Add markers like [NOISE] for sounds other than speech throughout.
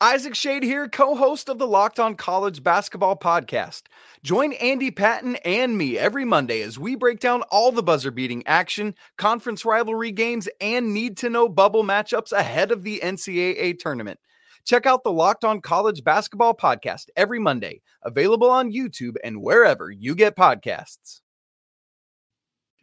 Isaac Shade here, co host of the Locked On College Basketball Podcast. Join Andy Patton and me every Monday as we break down all the buzzer beating action, conference rivalry games, and need to know bubble matchups ahead of the NCAA tournament. Check out the Locked On College Basketball Podcast every Monday, available on YouTube and wherever you get podcasts.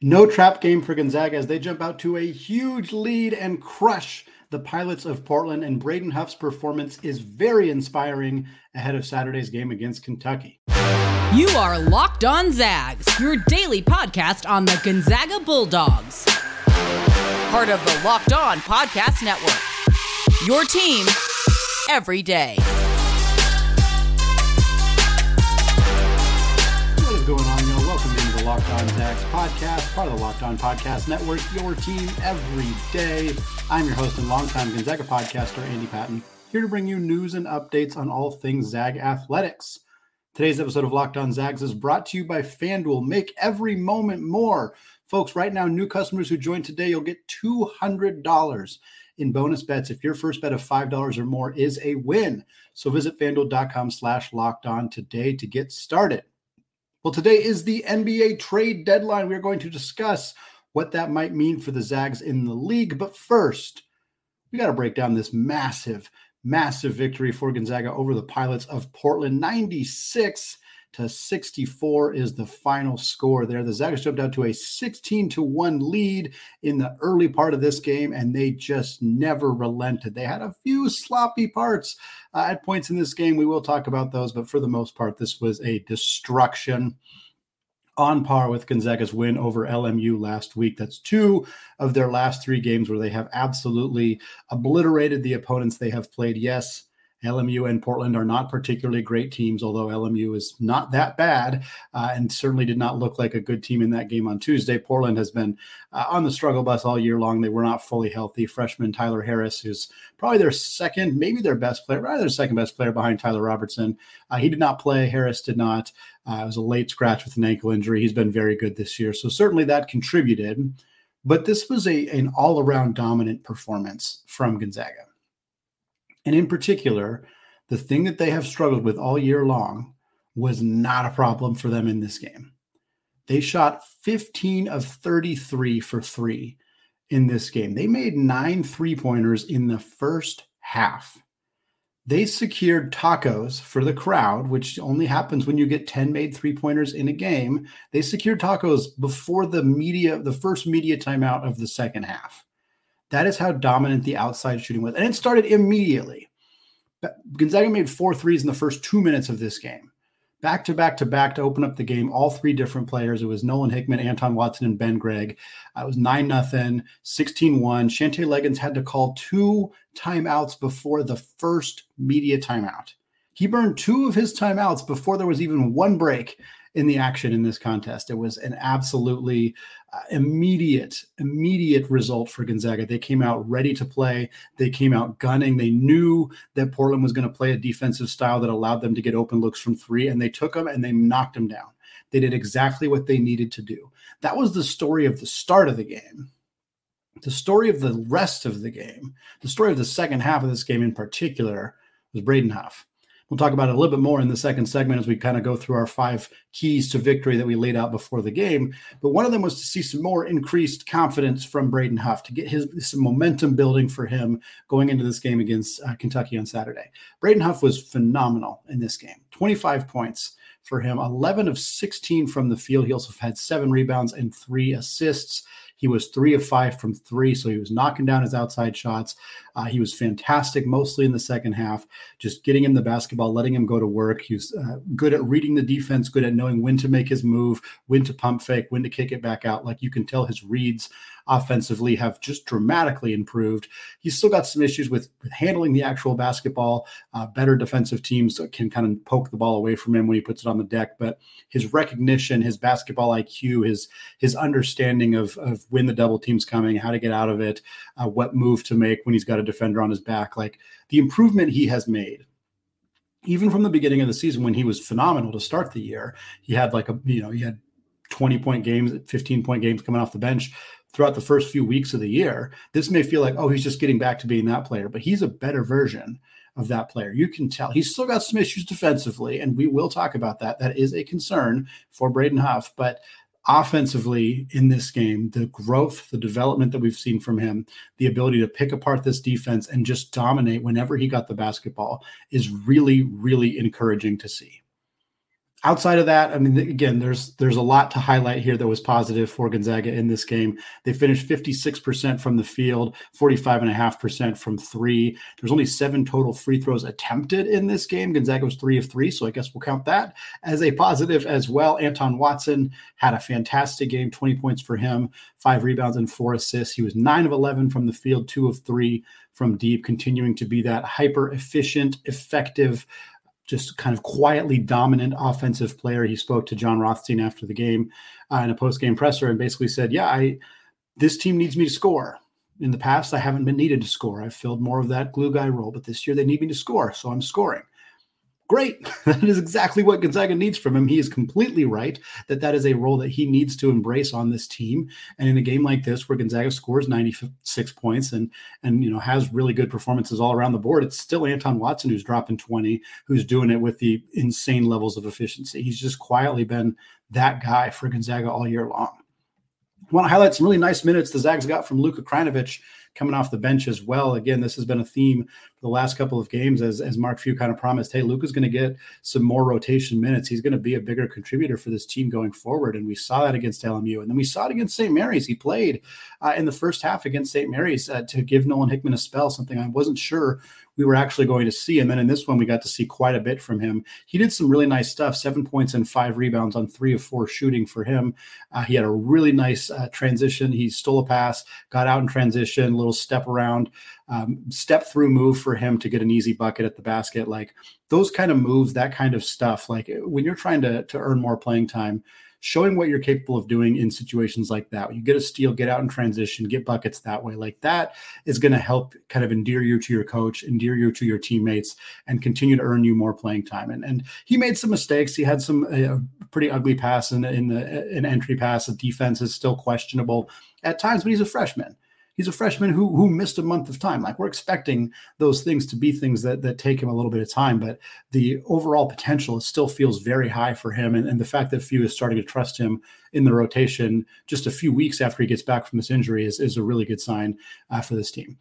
No trap game for Gonzaga as they jump out to a huge lead and crush the Pilots of Portland, and Braden Huff's performance is very inspiring ahead of Saturday's game against Kentucky. You are Locked On Zags, your daily podcast on the Gonzaga Bulldogs. Part of the Locked On Podcast Network. Your team every day. What is going on, y'all? Welcome into the Locked On Zags podcast, part of the Locked On Podcast Network, your team every day. I'm your host and longtime Gonzaga podcaster, Andy Patton, here to bring you news and updates on all things Zag athletics. Today's episode of Locked On Zags is brought to you by FanDuel. Make every moment more. Folks, right now, new customers who join today, you'll get $200 in bonus bets if your first bet of $5 or more is a win. So visit fanduel.com slash locked on today to get started. Well, today is the NBA trade deadline. We're going to discuss what that might mean for the Zags in the league. But first, we got to break down this massive, massive victory for Gonzaga over the Pilots of Portland. 96 to 64 is the final score there. The Zags jumped out to a 16 to 1 lead in the early part of this game, and they just never relented. They had a few sloppy parts uh, at points in this game. We will talk about those, but for the most part, this was a destruction on par with Gonzaga's win over LMU last week. That's two of their last three games where they have absolutely obliterated the opponents they have played. Yes, LMU and Portland are not particularly great teams, although LMU is not that bad uh, and certainly did not look like a good team in that game on Tuesday. Portland has been uh, on the struggle bus all year long. They were not fully healthy. Freshman Tyler Harris, who's probably their second, maybe their best player, rather their second best player behind Tyler Robertson. Uh, he did not play. Harris did not. Uh, it was a late scratch with an ankle injury. He's been very good this year. So certainly that contributed. But this was a an all around dominant performance from Gonzaga. And in particular, the thing that they have struggled with all year long was not a problem for them in this game. They shot 15 of 33 for three in this game. They made nine three pointers in the first half. They secured tacos for the crowd, which only happens when you get 10 made three pointers in a game. They secured tacos before the media, the first media timeout of the second half. That is how dominant the outside shooting was. And it started immediately. Gonzaga made four threes in the first two minutes of this game. Back to back to back to open up the game, all three different players. It was Nolan Hickman, Anton Watson, and Ben Gregg. Uh, it was 9 nothing, 16 1. Shantay Legans had to call two timeouts before the first media timeout. He burned two of his timeouts before there was even one break in the action in this contest. It was an absolutely uh, immediate, immediate result for Gonzaga. They came out ready to play. They came out gunning. They knew that Portland was going to play a defensive style that allowed them to get open looks from three, and they took them and they knocked them down. They did exactly what they needed to do. That was the story of the start of the game. The story of the rest of the game, the story of the second half of this game in particular, was Braden Huff. We'll talk about it a little bit more in the second segment as we kind of go through our five keys to victory that we laid out before the game. But one of them was to see some more increased confidence from Braden Huff to get his some momentum building for him going into this game against uh, Kentucky on Saturday. Braden Huff was phenomenal in this game 25 points for him, 11 of 16 from the field. He also had seven rebounds and three assists. He was three of five from three, so he was knocking down his outside shots. Uh, he was fantastic, mostly in the second half, just getting him the basketball, letting him go to work. He was uh, good at reading the defense, good at knowing when to make his move, when to pump fake, when to kick it back out. Like you can tell his reads offensively have just dramatically improved. He's still got some issues with, with handling the actual basketball. Uh, better defensive teams can kind of poke the ball away from him when he puts it on the deck. But his recognition, his basketball IQ, his his understanding of, of when the double team's coming, how to get out of it, uh, what move to make when he's got a defender on his back, like the improvement he has made even from the beginning of the season when he was phenomenal to start the year he had like a you know he had 20 point games 15 point games coming off the bench throughout the first few weeks of the year, this may feel like, oh, he's just getting back to being that player, but he's a better version of that player. You can tell he's still got some issues defensively, and we will talk about that. That is a concern for Braden Huff, but offensively in this game, the growth, the development that we've seen from him, the ability to pick apart this defense and just dominate whenever he got the basketball is really, really encouraging to see outside of that, I mean, again, there's there's a lot to highlight here that was positive for Gonzaga in this game. They finished 56% from the field, 45.5% from three. There's only seven total free throws attempted in this game. Gonzaga was three of three, so I guess we'll count that as a positive as well. Anton Watson had a fantastic game, 20 points for him, five rebounds and four assists. He was nine of 11 from the field, two of three from deep, continuing to be that hyper efficient, effective just kind of quietly dominant offensive player. He spoke to John Rothstein after the game uh, in a post game presser and basically said, "Yeah, I this team needs me to score. In the past, I haven't been needed to score. I've filled more of that glue guy role, but this year they need me to score, so I'm scoring." Great. [LAUGHS] that is exactly what Gonzaga needs from him. He is completely right that that is a role that he needs to embrace on this team. And in a game like this, where Gonzaga scores 96 points and and you know has really good performances all around the board, it's still Anton Watson who's dropping 20, who's doing it with the insane levels of efficiency. He's just quietly been that guy for Gonzaga all year long. I want to highlight some really nice minutes the Zags got from Luka Krajnovic coming off the bench as well. Again, this has been a theme for the last couple of games, as, as Mark Few kind of promised. Hey, Luka's going to get some more rotation minutes. He's going to be a bigger contributor for this team going forward. And we saw that against LMU. And then we saw it against St. Mary's. He played uh, in the first half against St. Mary's uh, to give Nolan Hickman a spell, something I wasn't sure we were actually going to see. And then in this one, we got to see quite a bit from him. He did some really nice stuff seven points and five rebounds on three of four shooting for him. Uh, he had a really nice uh, transition. He stole a pass, got out in transition, little step around, um, step through move for him to get an easy bucket at the basket. Like those kind of moves, that kind of stuff. Like when you're trying to, to earn more playing time, showing what you're capable of doing in situations like that. You get a steal, get out in transition, get buckets that way. Like that is going to help kind of endear you to your coach, endear you to your teammates, and continue to earn you more playing time. And and he made some mistakes. He had some uh, pretty ugly pass in in the, an entry pass. The defense is still questionable at times, but he's a freshman he's a freshman who who missed a month of time. Like we're expecting those things to be things that that take him a little bit of time, but the overall potential still feels very high for him. And, and the fact that Few is starting to trust him in the rotation just a few weeks after he gets back from this injury is, is a really good sign uh, for this team.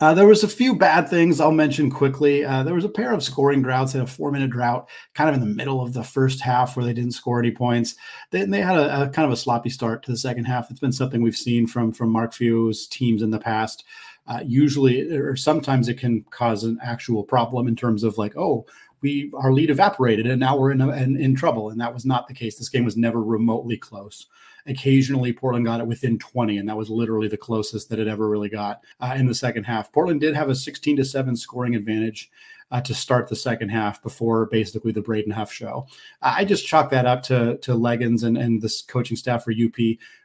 Uh, there was a few bad things I'll mention quickly. Uh, there was a pair of scoring droughts in a four-minute drought, kind of in the middle of the first half, where they didn't score any points. They, they had a, a, kind of a sloppy start to the second half. It's been something we've seen from from Mark Few's teams in the past. Uh, usually, or sometimes, it can cause an actual problem in terms of like, oh, we our lead evaporated and now we're in, in, in trouble. And that was not the case. This game was never remotely close. Occasionally, Portland got it within 20, and that was literally the closest that it ever really got uh, in the second half. Portland did have a 16 to 7 scoring advantage. Uh, to start the second half before basically the Braden Huff show. I just chalk that up to to Legans and, and this coaching staff for UP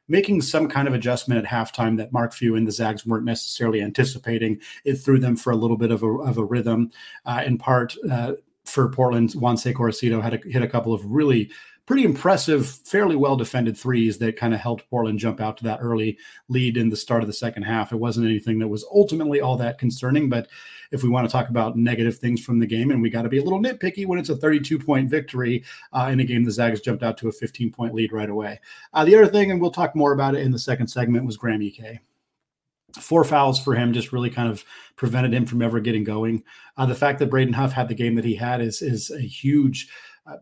making some kind of adjustment at halftime that Mark Few and the Zags weren't necessarily anticipating. It threw them for a little bit of a, of a rhythm. Uh, in part, uh, for Portland, Juan Gorosito had a, hit a couple of really pretty impressive, fairly well defended threes that kind of helped Portland jump out to that early lead in the start of the second half. It wasn't anything that was ultimately all that concerning, but if we want to talk about negative things from the game, and we got to be a little nitpicky when it's a 32 point victory uh, in a game the Zags jumped out to a 15 point lead right away. Uh, the other thing, and we'll talk more about it in the second segment, was Graham Ike four fouls for him just really kind of prevented him from ever getting going. Uh, the fact that Braden Huff had the game that he had is is a huge uh,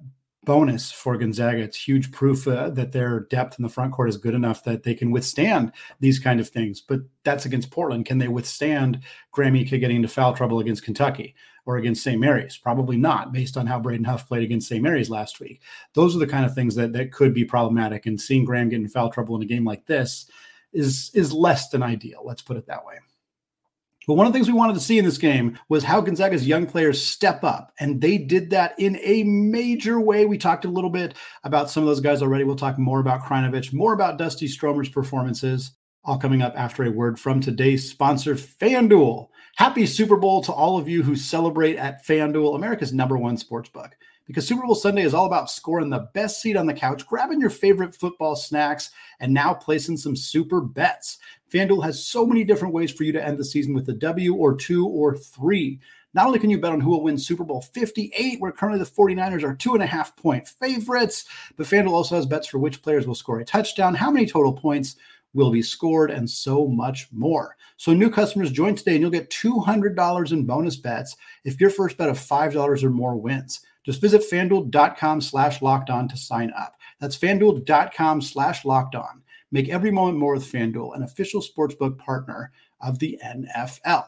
bonus for Gonzaga. It's huge proof uh, that their depth in the front court is good enough that they can withstand these kind of things. But that's against Portland. Can they withstand Ike getting into foul trouble against Kentucky or against St. Mary's? Probably not, based on how Braden Huff played against St. Mary's last week. Those are the kind of things that that could be problematic. And seeing Graham get in foul trouble in a game like this is is less than ideal. Let's put it that way. But one of the things we wanted to see in this game was how Gonzaga's young players step up. And they did that in a major way. We talked a little bit about some of those guys already. We'll talk more about Krajnovic, more about Dusty Stromer's performances, all coming up after a word from today's sponsor, FanDuel. Happy Super Bowl to all of you who celebrate at FanDuel, America's number one sports book because Super Bowl Sunday is all about scoring the best seat on the couch, grabbing your favorite football snacks, and now placing some super bets. FanDuel has so many different ways for you to end the season with a W or two or three. Not only can you bet on who will win Super Bowl 58, where currently the 49ers are two and a half point favorites, but FanDuel also has bets for which players will score a touchdown, how many total points will be scored, and so much more. So, new customers join today and you'll get $200 in bonus bets if your first bet of $5 or more wins. Just visit fanduel.com slash locked on to sign up. That's fanduel.com slash locked on. Make every moment more with FanDuel, an official sportsbook partner of the NFL.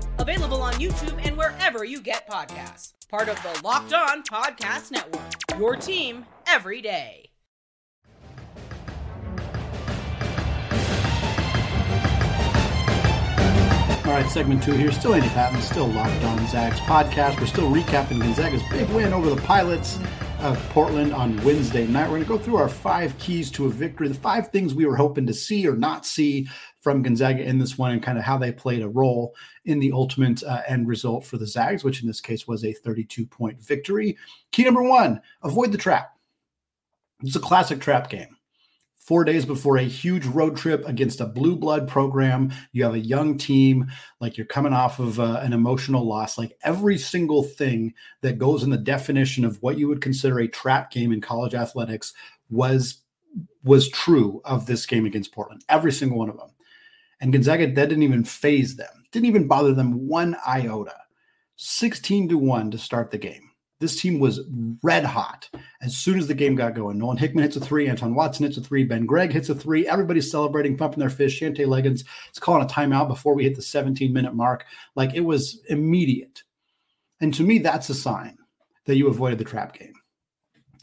Available on YouTube and wherever you get podcasts. Part of the Locked On Podcast Network. Your team every day. All right, segment two here. Still Andy Patton, still Locked On Zags podcast. We're still recapping Gonzaga's big win over the Pilots of Portland on Wednesday night. We're going to go through our five keys to a victory, the five things we were hoping to see or not see from Gonzaga in this one, and kind of how they played a role in the ultimate uh, end result for the Zags, which in this case was a 32 point victory. Key number one avoid the trap. It's a classic trap game four days before a huge road trip against a blue blood program. You have a young team, like you're coming off of uh, an emotional loss. Like every single thing that goes in the definition of what you would consider a trap game in college athletics was was true of this game against Portland. Every single one of them. And Gonzaga that didn't even faze them, didn't even bother them one iota. 16 to 1 to start the game. This team was red hot as soon as the game got going. Nolan Hickman hits a three, Anton Watson hits a three, Ben Gregg hits a three. Everybody's celebrating, pumping their fist. Shantay Legans is calling a timeout before we hit the 17 minute mark. Like it was immediate. And to me, that's a sign that you avoided the trap game.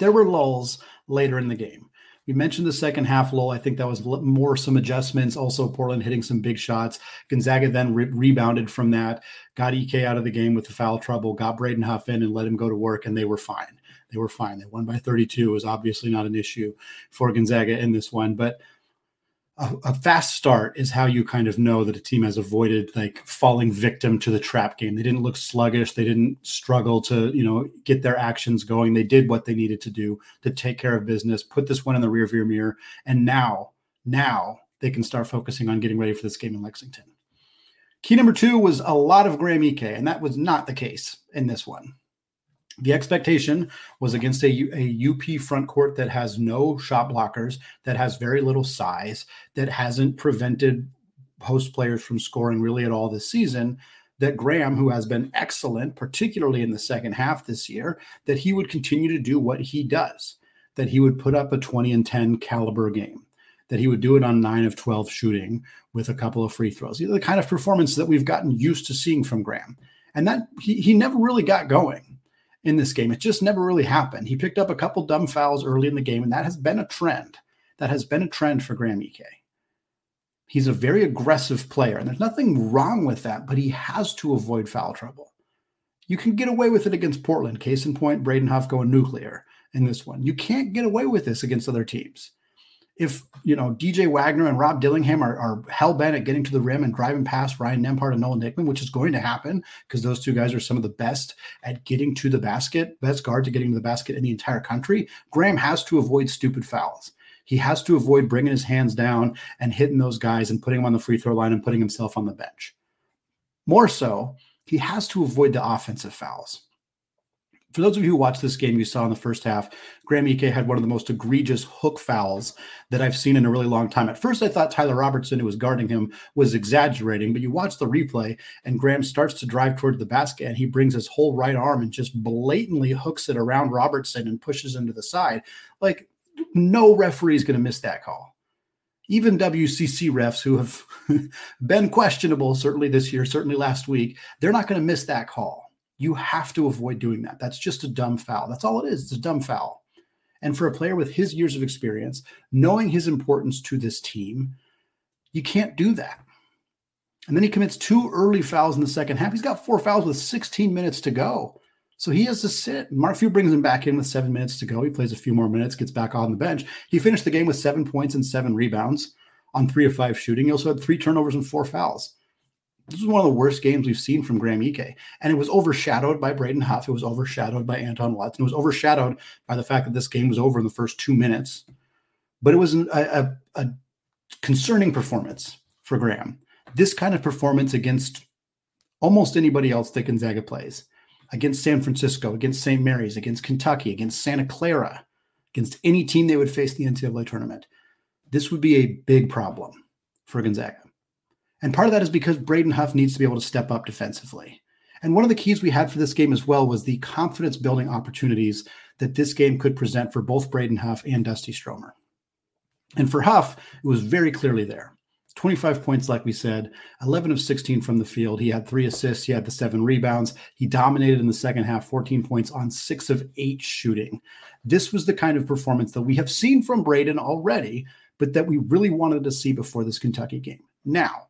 There were lulls later in the game. We mentioned the second half lull. I think that was more some adjustments. Also, Portland hitting some big shots. Gonzaga then re- rebounded from that, got Ike out of the game with the foul trouble, got Braden Huff in and let him go to work, and they were fine. They were fine. They won by 32. It was obviously not an issue for Gonzaga in this one, but a, a, fast start is how you kind of know that a team has avoided like falling victim to the trap game. They didn't look sluggish. They didn't struggle to, you know, get their actions going. They did what they needed to do to take care of business, put this one in the rearview mirror. And now, now they can start focusing on getting ready for this game in Lexington. Key number two was a lot of Graham Ike, and that was not the case in this one. The expectation was against a, a UP front court that has no shot blockers, that has very little size, that hasn't prevented post players from scoring really at all this season. That Graham, who has been excellent, particularly in the second half this year, that he would continue to do what he does, that he would put up a 20 and 10 caliber game, that he would do it on nine of 12 shooting with a couple of free throws. The kind of performance that we've gotten used to seeing from Graham. And that he, he never really got going in this game. It just never really happened. He picked up a couple dumb fouls early in the game, and that has been a trend. That has been a trend for Graham Ike. He's a very aggressive player, and there's nothing wrong with that, but he has to avoid foul trouble. You can get away with it against Portland. Case in point, Braden Huff going nuclear in this one. You can't get away with this against other teams if you know DJ Wagner and Rob Dillingham are, are hell bent at getting to the rim and driving past Ryan Nembhard and Nolan Hickman, which is going to happen because those two guys are some of the best at getting to the basket, best guard to getting to the basket in the entire country. Graham has to avoid stupid fouls. He has to avoid bringing his hands down and hitting those guys and putting them on the free throw line and putting himself on the bench. More so, he has to avoid the offensive fouls for those of you who watched this game, you saw in the first half, Graham Ike had one of the most egregious hook fouls that I've seen in a really long time. At first, I thought Tyler Robertson, who was guarding him, was exaggerating, but you watch the replay, and Graham starts to drive toward the basket, and he brings his whole right arm and just blatantly hooks it around Robertson and pushes him to the side. Like, no referee is going to miss that call. Even WCC refs who have [LAUGHS] been questionable, certainly this year, certainly last week, they're not going to miss that call you have to avoid doing that. That's just a dumb foul. That's all it is. It's a dumb foul. And for a player with his years of experience, knowing his importance to this team, you can't do that. And then he commits two early fouls in the second half. He's got four fouls with 16 minutes to go. So he has to sit. Mark Few brings him back in with seven minutes to go. He plays a few more minutes, gets back on the bench. He finished the game with seven points and seven rebounds on three of five shooting. He also had three turnovers and four fouls. This was one of the worst games we've seen from Graham Ike. And it was overshadowed by Braden Huff. It was overshadowed by Anton Watson. It was overshadowed by the fact that this game was over in the first two minutes. But it was a, a, a concerning performance for Graham. This kind of performance against almost anybody else that Gonzaga plays, against San Francisco, against St. Mary's, against Kentucky, against Santa Clara, against any team they would face in the NCAA tournament, this would be a big problem for Gonzaga. And part of that is because Braden Huff needs to be able to step up defensively. And one of the keys we had for this game as well was the confidence building opportunities that this game could present for both Braden Huff and Dusty Stromer. And for Huff, it was very clearly there. 25 points, like we said, 11 of 16 from the field. He had three assists, he had the seven rebounds. He dominated in the second half, 14 points on six of eight shooting. This was the kind of performance that we have seen from Braden already, but that we really wanted to see before this Kentucky game. Now,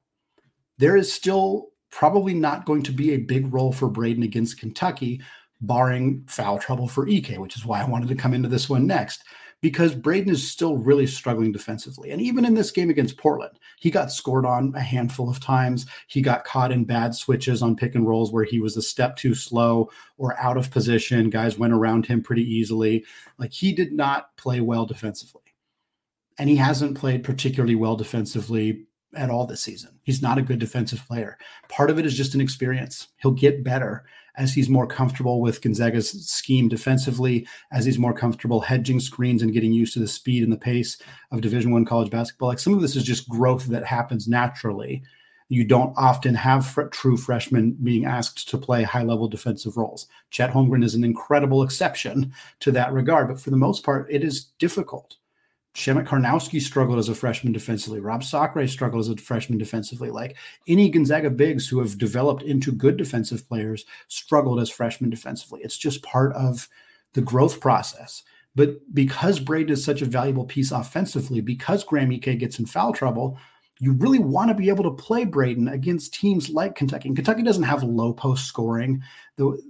there is still probably not going to be a big role for Braden against Kentucky, barring foul trouble for Ike, which is why I wanted to come into this one next because Braden is still really struggling defensively. And even in this game against Portland, he got scored on a handful of times. He got caught in bad switches on pick and rolls where he was a step too slow or out of position. Guys went around him pretty easily. Like he did not play well defensively. And he hasn't played particularly well defensively at all this season. He's not a good defensive player. Part of it is just an experience. He'll get better as he's more comfortable with Gonzaga's scheme defensively, as he's more comfortable hedging screens and getting used to the speed and the pace of Division One college basketball. Like some of this is just growth that happens naturally. You don't often have fr- true freshmen being asked to play high level defensive roles. Chet Holmgren is an incredible exception to that regard, but for the most part, it is difficult. Przemek Karnowski struggled as a freshman defensively. Rob Sacre struggled as a freshman defensively. Like any Gonzaga bigs who have developed into good defensive players struggled as freshmen defensively. It's just part of the growth process. But because Braden is such a valuable piece offensively, because Graham Ike gets in foul trouble, you really want to be able to play Braden against teams like Kentucky. And Kentucky doesn't have low post scoring.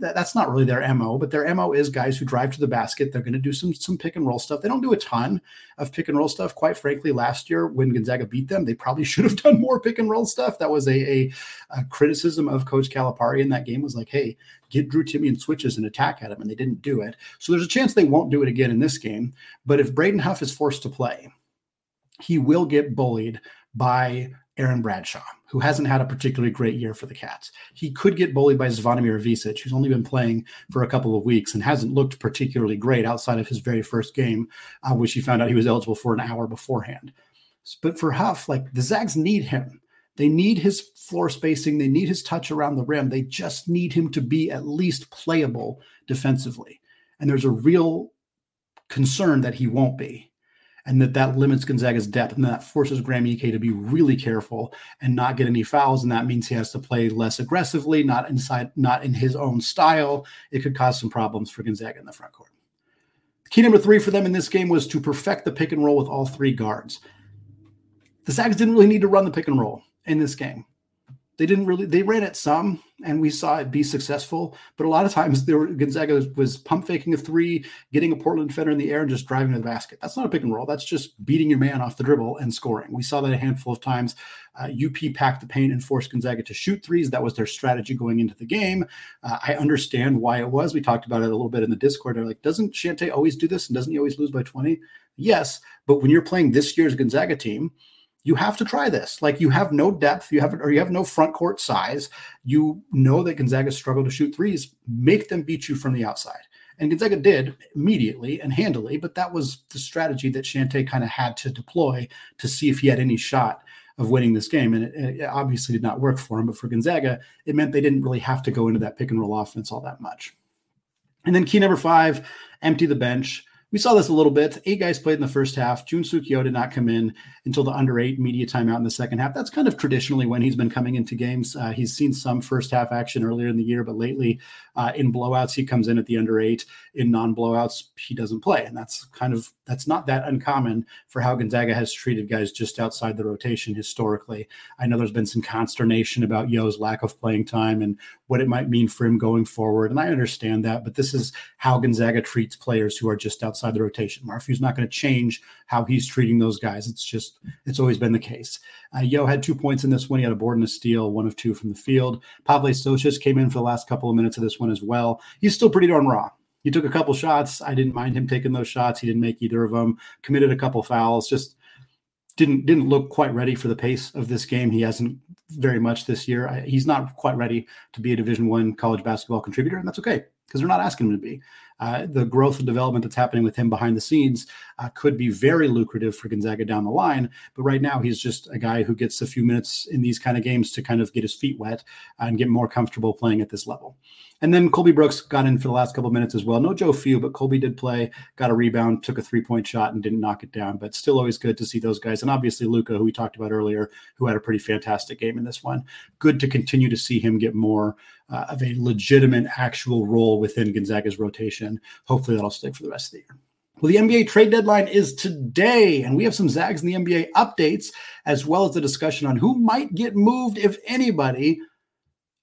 That's not really their MO, but their MO is guys who drive to the basket. They're going to do some some pick and roll stuff. They don't do a ton of pick and roll stuff. Quite frankly, last year when Gonzaga beat them, they probably [LAUGHS] should have done more pick and roll stuff. That was a, a, a criticism of Coach Calipari in that game was like, hey, get Drew Timme and switches and attack at him. And they didn't do it. So there's a chance they won't do it again in this game. But if Braden Huff is forced to play, he will get bullied by Aaron Bradshaw, who hasn't had a particularly great year for the Cats. He could get bullied by Zvonimir Ivisic, who's only been playing for a couple of weeks and hasn't looked particularly great outside of his very first game, uh, which he found out he was eligible for an hour beforehand. But for Huff, like the Zags need him. They need his floor spacing. They need his touch around the rim. They just need him to be at least playable defensively. And there's a real concern that he won't be and that that limits Gonzaga's depth, and that forces Graham Ike to be really careful and not get any fouls, and that means he has to play less aggressively, not inside, not in his own style. It could cause some problems for Gonzaga in the front court. Key number three for them in this game was to perfect the pick and roll with all three guards. The Zags didn't really need to run the pick and roll in this game they didn't really they ran it some and we saw it be successful but a lot of times there were, gonzaga was, was, pump faking a three getting a portland defender in the air and just driving to the basket. That's not a pick and roll. That's just beating your man off the dribble and scoring. We saw that a handful of times. Uh, up packed the paint and forced gonzaga to shoot threes. That was their strategy going into the game. Uh, i understand why it was. We talked about it a little bit in the discord. They're like doesn't Shantay always do this and doesn't he always lose by 20 yes but when you're playing this year's gonzaga team you have to try this. Like you have no depth, you have or you have no front court size. You know that Gonzaga struggled to shoot threes. Make them beat you from the outside. And Gonzaga did immediately and handily, but that was the strategy that Shantay kind of had to deploy to see if he had any shot of winning this game. And it, it, obviously did not work for him. But for Gonzaga, it meant they didn't really have to go into that pick and roll offense all that much. And then key number five, empty the bench. We saw this a little bit. Eight guys played in the first half. Jun Seok Yeo did not come in until the under eight media timeout in the second half. That's kind of traditionally when he's been coming into games. Uh, he's seen some first half action earlier in the year, but lately uh, in blowouts he comes in at the under eight. In non blowouts he doesn't play, and that's kind of that's not that uncommon for how Gonzaga has treated guys just outside the rotation historically. I know there's been some consternation about Yeo's lack of playing time and what it might mean for him going forward, and I understand that, but this is how Gonzaga treats players who are just outside the rotation. Mark Few's not going to change how he's treating those guys. It's just, it's always been the case. Uh, Yo had two points in this one. He had a board and a steal, one of two from the field. Pavle Stosic came in for the last couple of minutes of this one as well. He's still pretty darn raw. He took a couple shots. I didn't mind him taking those shots. He didn't make either of them. Committed a couple fouls. Just didn't didn't look quite ready for the pace of this game. He hasn't very much this year. He's not quite ready to be a Division One college basketball contributor, and that's okay because they're not asking him to be uh, the growth and development that's happening with him behind the scenes uh, could be very lucrative for Gonzaga down the line. But right now, he's just a guy who gets a few minutes in these kind of games to kind of get his feet wet and get more comfortable playing at this level. And then Colby Brooks got in for the last couple minutes as well. No Joe Few, but Colby did play, got a rebound, took a three point shot, and didn't knock it down. But still always good to see those guys. And obviously Luka, who we talked about earlier, who had a pretty fantastic game in this one. Good to continue to see him get more uh, of a legitimate actual role within Gonzaga's rotation. Hopefully that'll stick for the rest of the year. Well, the NBA trade deadline is today, and we have some Zags in the NBA updates, as well as the discussion on who might get moved, if anybody.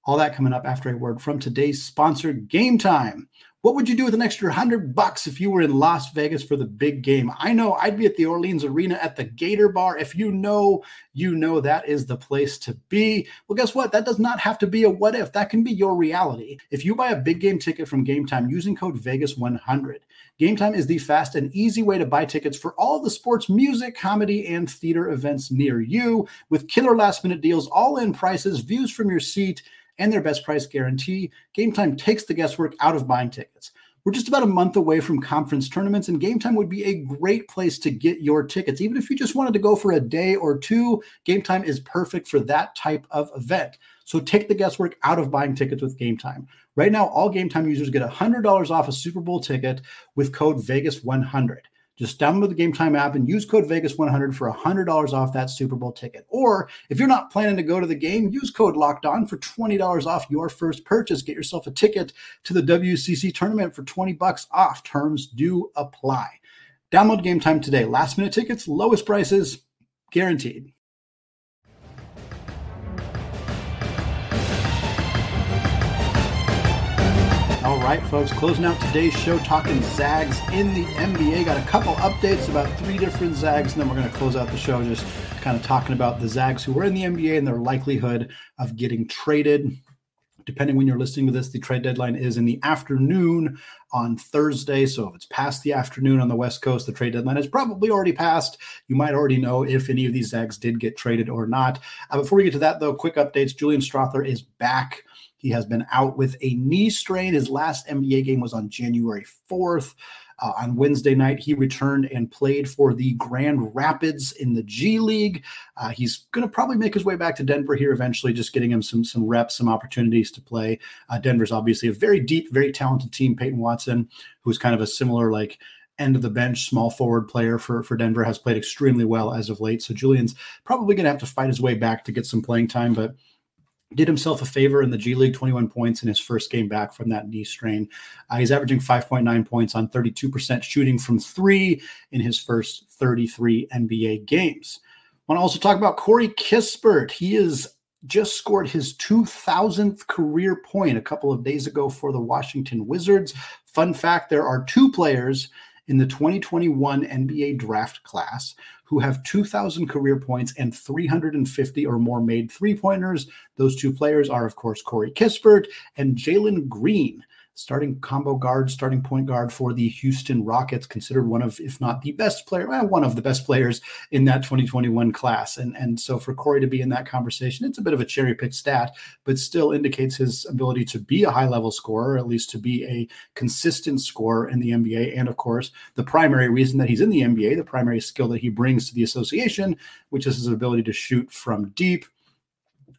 All that coming up after a word from today's sponsor, Gametime. What would you do with an extra hundred bucks if you were in Las Vegas for the big game? I know I'd be at the Orleans Arena at the Gator Bar. If you know, you know that is the place to be. Well, guess what? That does not have to be a what if. That can be your reality. If you buy a big game ticket from Gametime using code Vegas100, Gametime is the fast and easy way to buy tickets for all the sports, music, comedy, and theater events near you with killer last minute deals, all in prices, views from your seat and their best price guarantee, Gametime takes the guesswork out of buying tickets. We're just about a month away from conference tournaments, and Gametime would be a great place to get your tickets. Even if you just wanted to go for a day or two, Gametime is perfect for that type of event. So take the guesswork out of buying tickets with Gametime. Right now, all Gametime users get $100 off a Super Bowl ticket with code Vegas100. Just download the Gametime app and use code Vegas100 for $100 off that Super Bowl ticket. Or if you're not planning to go to the game, use code Locked On for $20 off your first purchase. Get yourself a ticket to the WCC tournament for 20 bucks off. Terms do apply. Download Gametime today. Last minute tickets, lowest prices, guaranteed. Right, folks, closing out today's show talking Zags in the NBA. Got a couple updates about three different Zags, and then we're going to close out the show just kind of talking about the Zags who were in the NBA and their likelihood of getting traded. Depending when you're listening to this, the trade deadline is in the afternoon on Thursday. So if it's past the afternoon on the West Coast, the trade deadline is probably already passed. You might already know if any of these Zags did get traded or not. Uh, before we get to that, though, quick updates. Julian Strawther is back he has been out with a knee strain. His last NBA game was on January 4th. Uh, on Wednesday night, he returned and played for the Grand Rapids in the G League. Uh, he's going to probably make his way back to Denver here eventually, just getting him some some reps, some opportunities to play. Uh, Denver's obviously a very deep, very talented team. Peyton Watson, who's kind of a similar like end of the bench small forward player for for Denver, has played extremely well as of late. So Julian's probably going to have to fight his way back to get some playing time, but did himself a favor in the G League, 21 points in his first game back from that knee strain. Uh, he's averaging 5.9 points on 32% shooting from three in his first 33 NBA games. I want to also talk about Corey Kispert. He has just scored his 2000th career point a couple of days ago for the Washington Wizards. Fun fact there are two players in the 2021 NBA draft class who have 2,000 career points and 350 or more made three pointers. Those two players are, of course, Corey Kispert and Jalen Green starting combo guard, starting point guard for the Houston Rockets, considered one of, if not the best player, well, one of the best players in that 2021 class. And, and so for Corey to be in that conversation, it's a bit of a cherry picked stat, but still indicates his ability to be a high level scorer, at least to be a consistent scorer in the NBA. And of course, the primary reason that he's in the NBA, the primary skill that he brings to the association, which is his ability to shoot from deep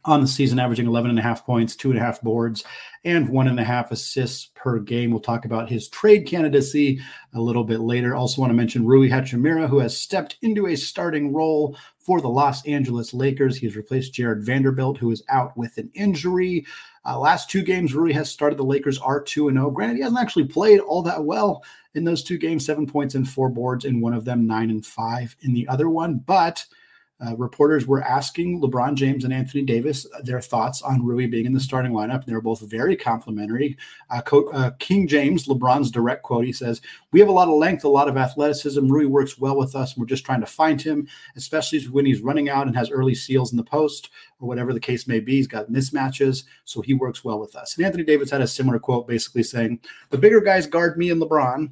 on the season, averaging 11 and a half points, two and a half boards, and one and a half assists per game. We'll talk about his trade candidacy a little bit later. Also, want to mention Rui Hachimura, who has stepped into a starting role for the Los Angeles Lakers. He has replaced Jared Vanderbilt, who is out with an injury. Uh, last two games, Rui has started the Lakers are 2 0. Granted, he hasn't actually played all that well in those two games seven points and four boards in one of them, nine and five in the other one. But uh, reporters were asking LeBron James and Anthony Davis their thoughts on Rui being in the starting lineup. And They were both very complimentary. Uh, Co- uh, King James, LeBron's direct quote, he says, We have a lot of length, a lot of athleticism. Rui works well with us, and we're just trying to find him, especially when he's running out and has early seals in the post or whatever the case may be. He's got mismatches, so he works well with us. And Anthony Davis had a similar quote basically saying, The bigger guys guard me and LeBron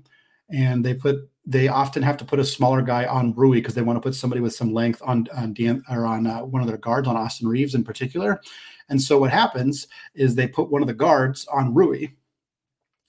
and they put they often have to put a smaller guy on Rui because they want to put somebody with some length on on Dan, or on uh, one of their guards on Austin Reaves in particular. And so what happens is they put one of the guards on Rui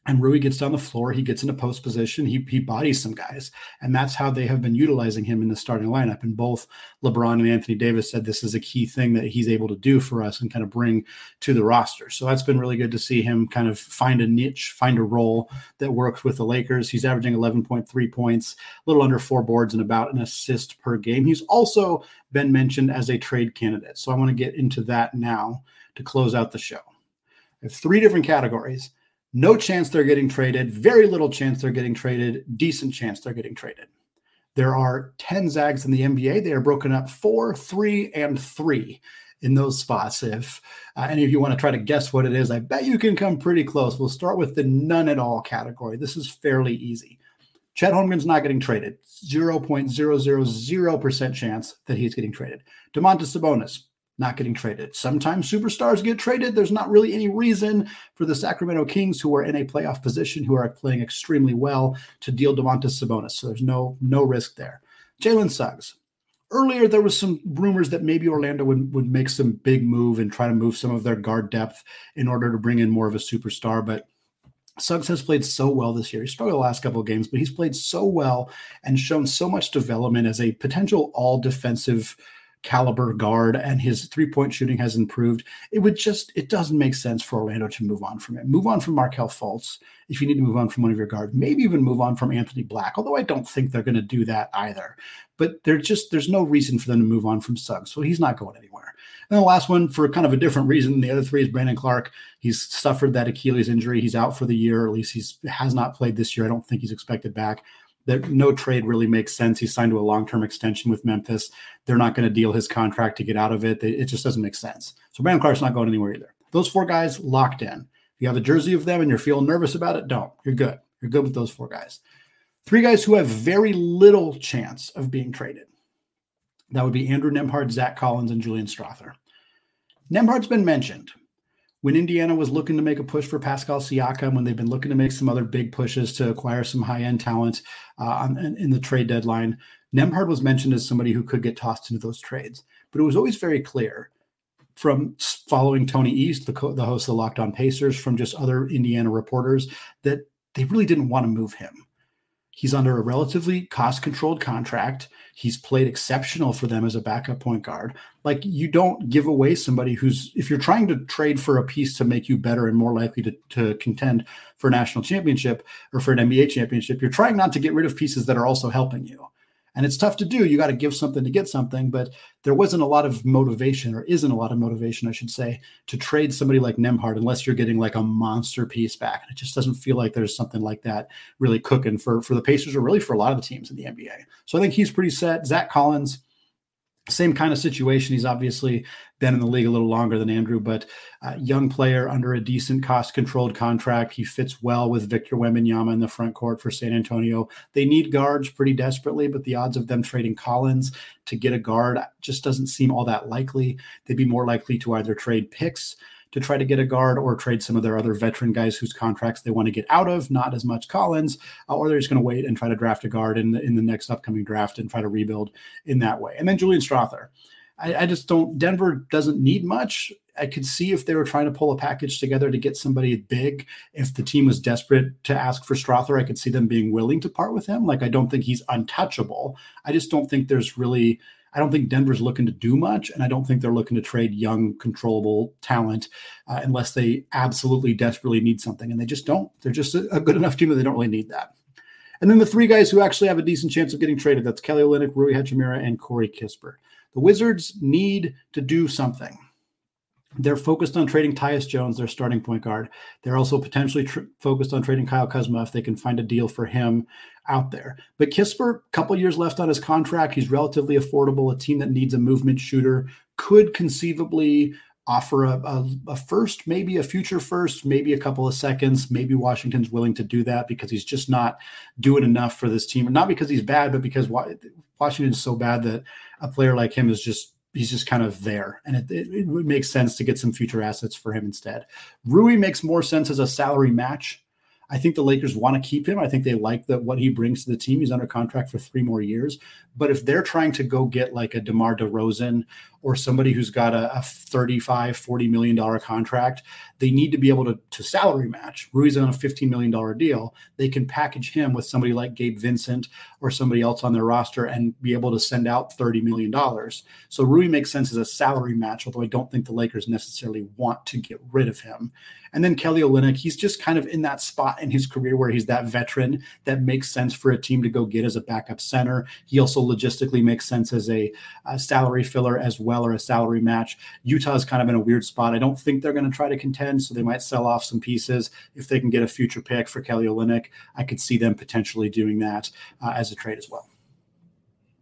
and Rui gets down the floor. He gets into post position. He, he bodies some guys. And that's how they have been utilizing him in the starting lineup. And both LeBron and Anthony Davis said this is a key thing that he's able to do for us and kind of bring to the roster. So that's been really good to see him kind of find a niche, find a role that works with the Lakers. He's averaging 11.3 points, a little under four boards, and about an assist per game. He's also been mentioned as a trade candidate. So I want to get into that now to close out the show. I have three different categories no chance they're getting traded, very little chance they're getting traded, decent chance they're getting traded. There are 10 Zags in the NBA. They are broken up four, three, and three in those spots. If uh, any of you want to try to guess what it is, I bet you can come pretty close. We'll start with the none at all category. This is fairly easy. Chet Holmgren's not getting traded. 0.000% chance that he's getting traded. Domantas Sabonis, not getting traded. Sometimes superstars get traded. There's not really any reason for the Sacramento Kings, who are in a playoff position, who are playing extremely well, to deal Domantas Sabonis. So there's no no risk there. Jalen Suggs. Earlier, there was some rumors that maybe Orlando would, would make some big move and try to move some of their guard depth in order to bring in more of a superstar. But Suggs has played so well this year. He struggled the last couple of games, but he's played so well and shown so much development as a potential all defensive – caliber guard and his three point shooting has improved. It would just, it doesn't make sense for Orlando to move on from it. Move on from Markelle Fultz if you need to move on from one of your guards. Maybe even move on from Anthony Black, although I don't think they're going to do that either. But there's just, there's no reason for them to move on from Suggs. So he's not going anywhere. And the last one, for kind of a different reason, the other three is Brandon Clarke. He's suffered that Achilles injury. He's out for the year, at least he's has not played this year. I don't think he's expected back that no trade really makes sense. He signed to a long term extension with Memphis. They're not going to deal his contract to get out of it. It just doesn't make sense. So Brandon Clarke's not going anywhere either. Those four guys locked in. If you have a jersey of them and you're feeling nervous about it, don't. You're good. You're good with those four guys. Three guys who have very little chance of being traded. That would be Andrew Nembhard, Zach Collins, and Julian Strawther. Nembhard's been mentioned when Indiana was looking to make a push for Pascal Siakam, when they've been looking to make some other big pushes to acquire some high end talent uh, in, in, the trade deadline, Nembhard was mentioned as somebody who could get tossed into those trades. But it was always very clear from following Tony East, the, co- the host of the Locked On Pacers, from just other Indiana reporters, that they really didn't want to move him. He's under a relatively cost controlled contract. He's played exceptional for them as a backup point guard. Like, you don't give away somebody who's, if you're trying to trade for a piece to make you better and more likely to, to contend for a national championship or for an NBA championship, you're trying not to get rid of pieces that are also helping you and it's tough to do. You got to give something to get something, but there wasn't a lot of motivation, or isn't a lot of motivation, I should say, to trade somebody like Nembhard unless you're getting like a monster piece back. And it just doesn't feel like there's something like that really cooking for for the Pacers, or really for a lot of the teams in the NBA. So I think he's pretty set. Zach Collins same kind of situation. He's obviously been in the league a little longer than Andrew, but uh, young player under a decent cost controlled contract. He fits well with Victor Wembanyama in the front court for San Antonio. They need guards pretty desperately, but the odds of them trading Collins to get a guard just doesn't seem all that likely. They'd be more likely to either trade picks to try to get a guard or trade some of their other veteran guys whose contracts they want to get out of, not as much Collins, uh, or they're just going to wait and try to draft a guard in the, in the next upcoming draft and try to rebuild in that way. And then Julian Strawther. I, I just don't, Denver doesn't need much. I could see if they were trying to pull a package together to get somebody big. If the team was desperate to ask for Strawther, I could see them being willing to part with him. Like I don't think he's untouchable. I just don't think there's really I don't think Denver's looking to do much, and I don't think they're looking to trade young, controllable talent uh, unless they absolutely desperately need something, and they just don't. They're just a, a good enough team that they don't really need that. And then the three guys who actually have a decent chance of getting traded that's Kelly Olynyk, Rui Hachimura, and Corey Kispert. The Wizards need to do something. They're focused on trading Tyus Jones, their starting point guard. They're also potentially tr- focused on trading Kyle Kuzma if they can find a deal for him out there. But Kispert, a couple years left on his contract. He's relatively affordable. A team that needs a movement shooter could conceivably offer a, a, a, first, maybe a future first, maybe a couple of seconds. Maybe Washington's willing to do that because he's just not doing enough for this team. Not because he's bad, but because Washington is so bad that a player like him is just he's just kind of there, and it, it, it would make sense to get some future assets for him instead. Rui makes more sense as a salary match I think the Lakers want to keep him. I think they like that what he brings to the team. He's under contract for three more years. But if they're trying to go get like a DeMar DeRozan or somebody who's got a, a 35, 40 million dollar contract, they need to be able to, to salary match. Rui's on a $15 million deal. They can package him with somebody like Gabe Vincent or somebody else on their roster and be able to send out $30 million. So Rui makes sense as a salary match, although I don't think the Lakers necessarily want to get rid of him. And then Kelly Olynyk, he's just kind of in that spot in his career where he's that veteran that makes sense for a team to go get as a backup center. He also logistically makes sense as a, a salary filler as well or a salary match. Utah's kind of in a weird spot. I don't think they're going to try to contend, so they might sell off some pieces if they can get a future pick for Kelly Olynyk. I could see them potentially doing that uh, as a trade as well.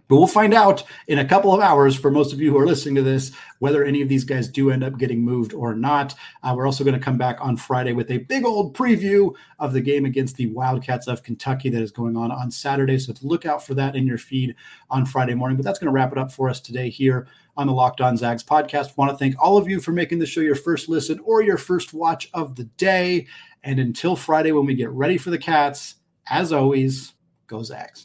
But we'll find out in a couple of hours for most of you who are listening to this whether any of these guys do end up getting moved or not. Uh, we're also going to come back on Friday with a big old preview of the game against the Wildcats of Kentucky that is going on on Saturday. So look out for that in your feed on Friday morning. But that's going to wrap it up for us today here on the Locked On Zags podcast. Want to thank all of you for making the show your first listen or your first watch of the day. And until Friday, when we get ready for the Cats, as always, go Zags.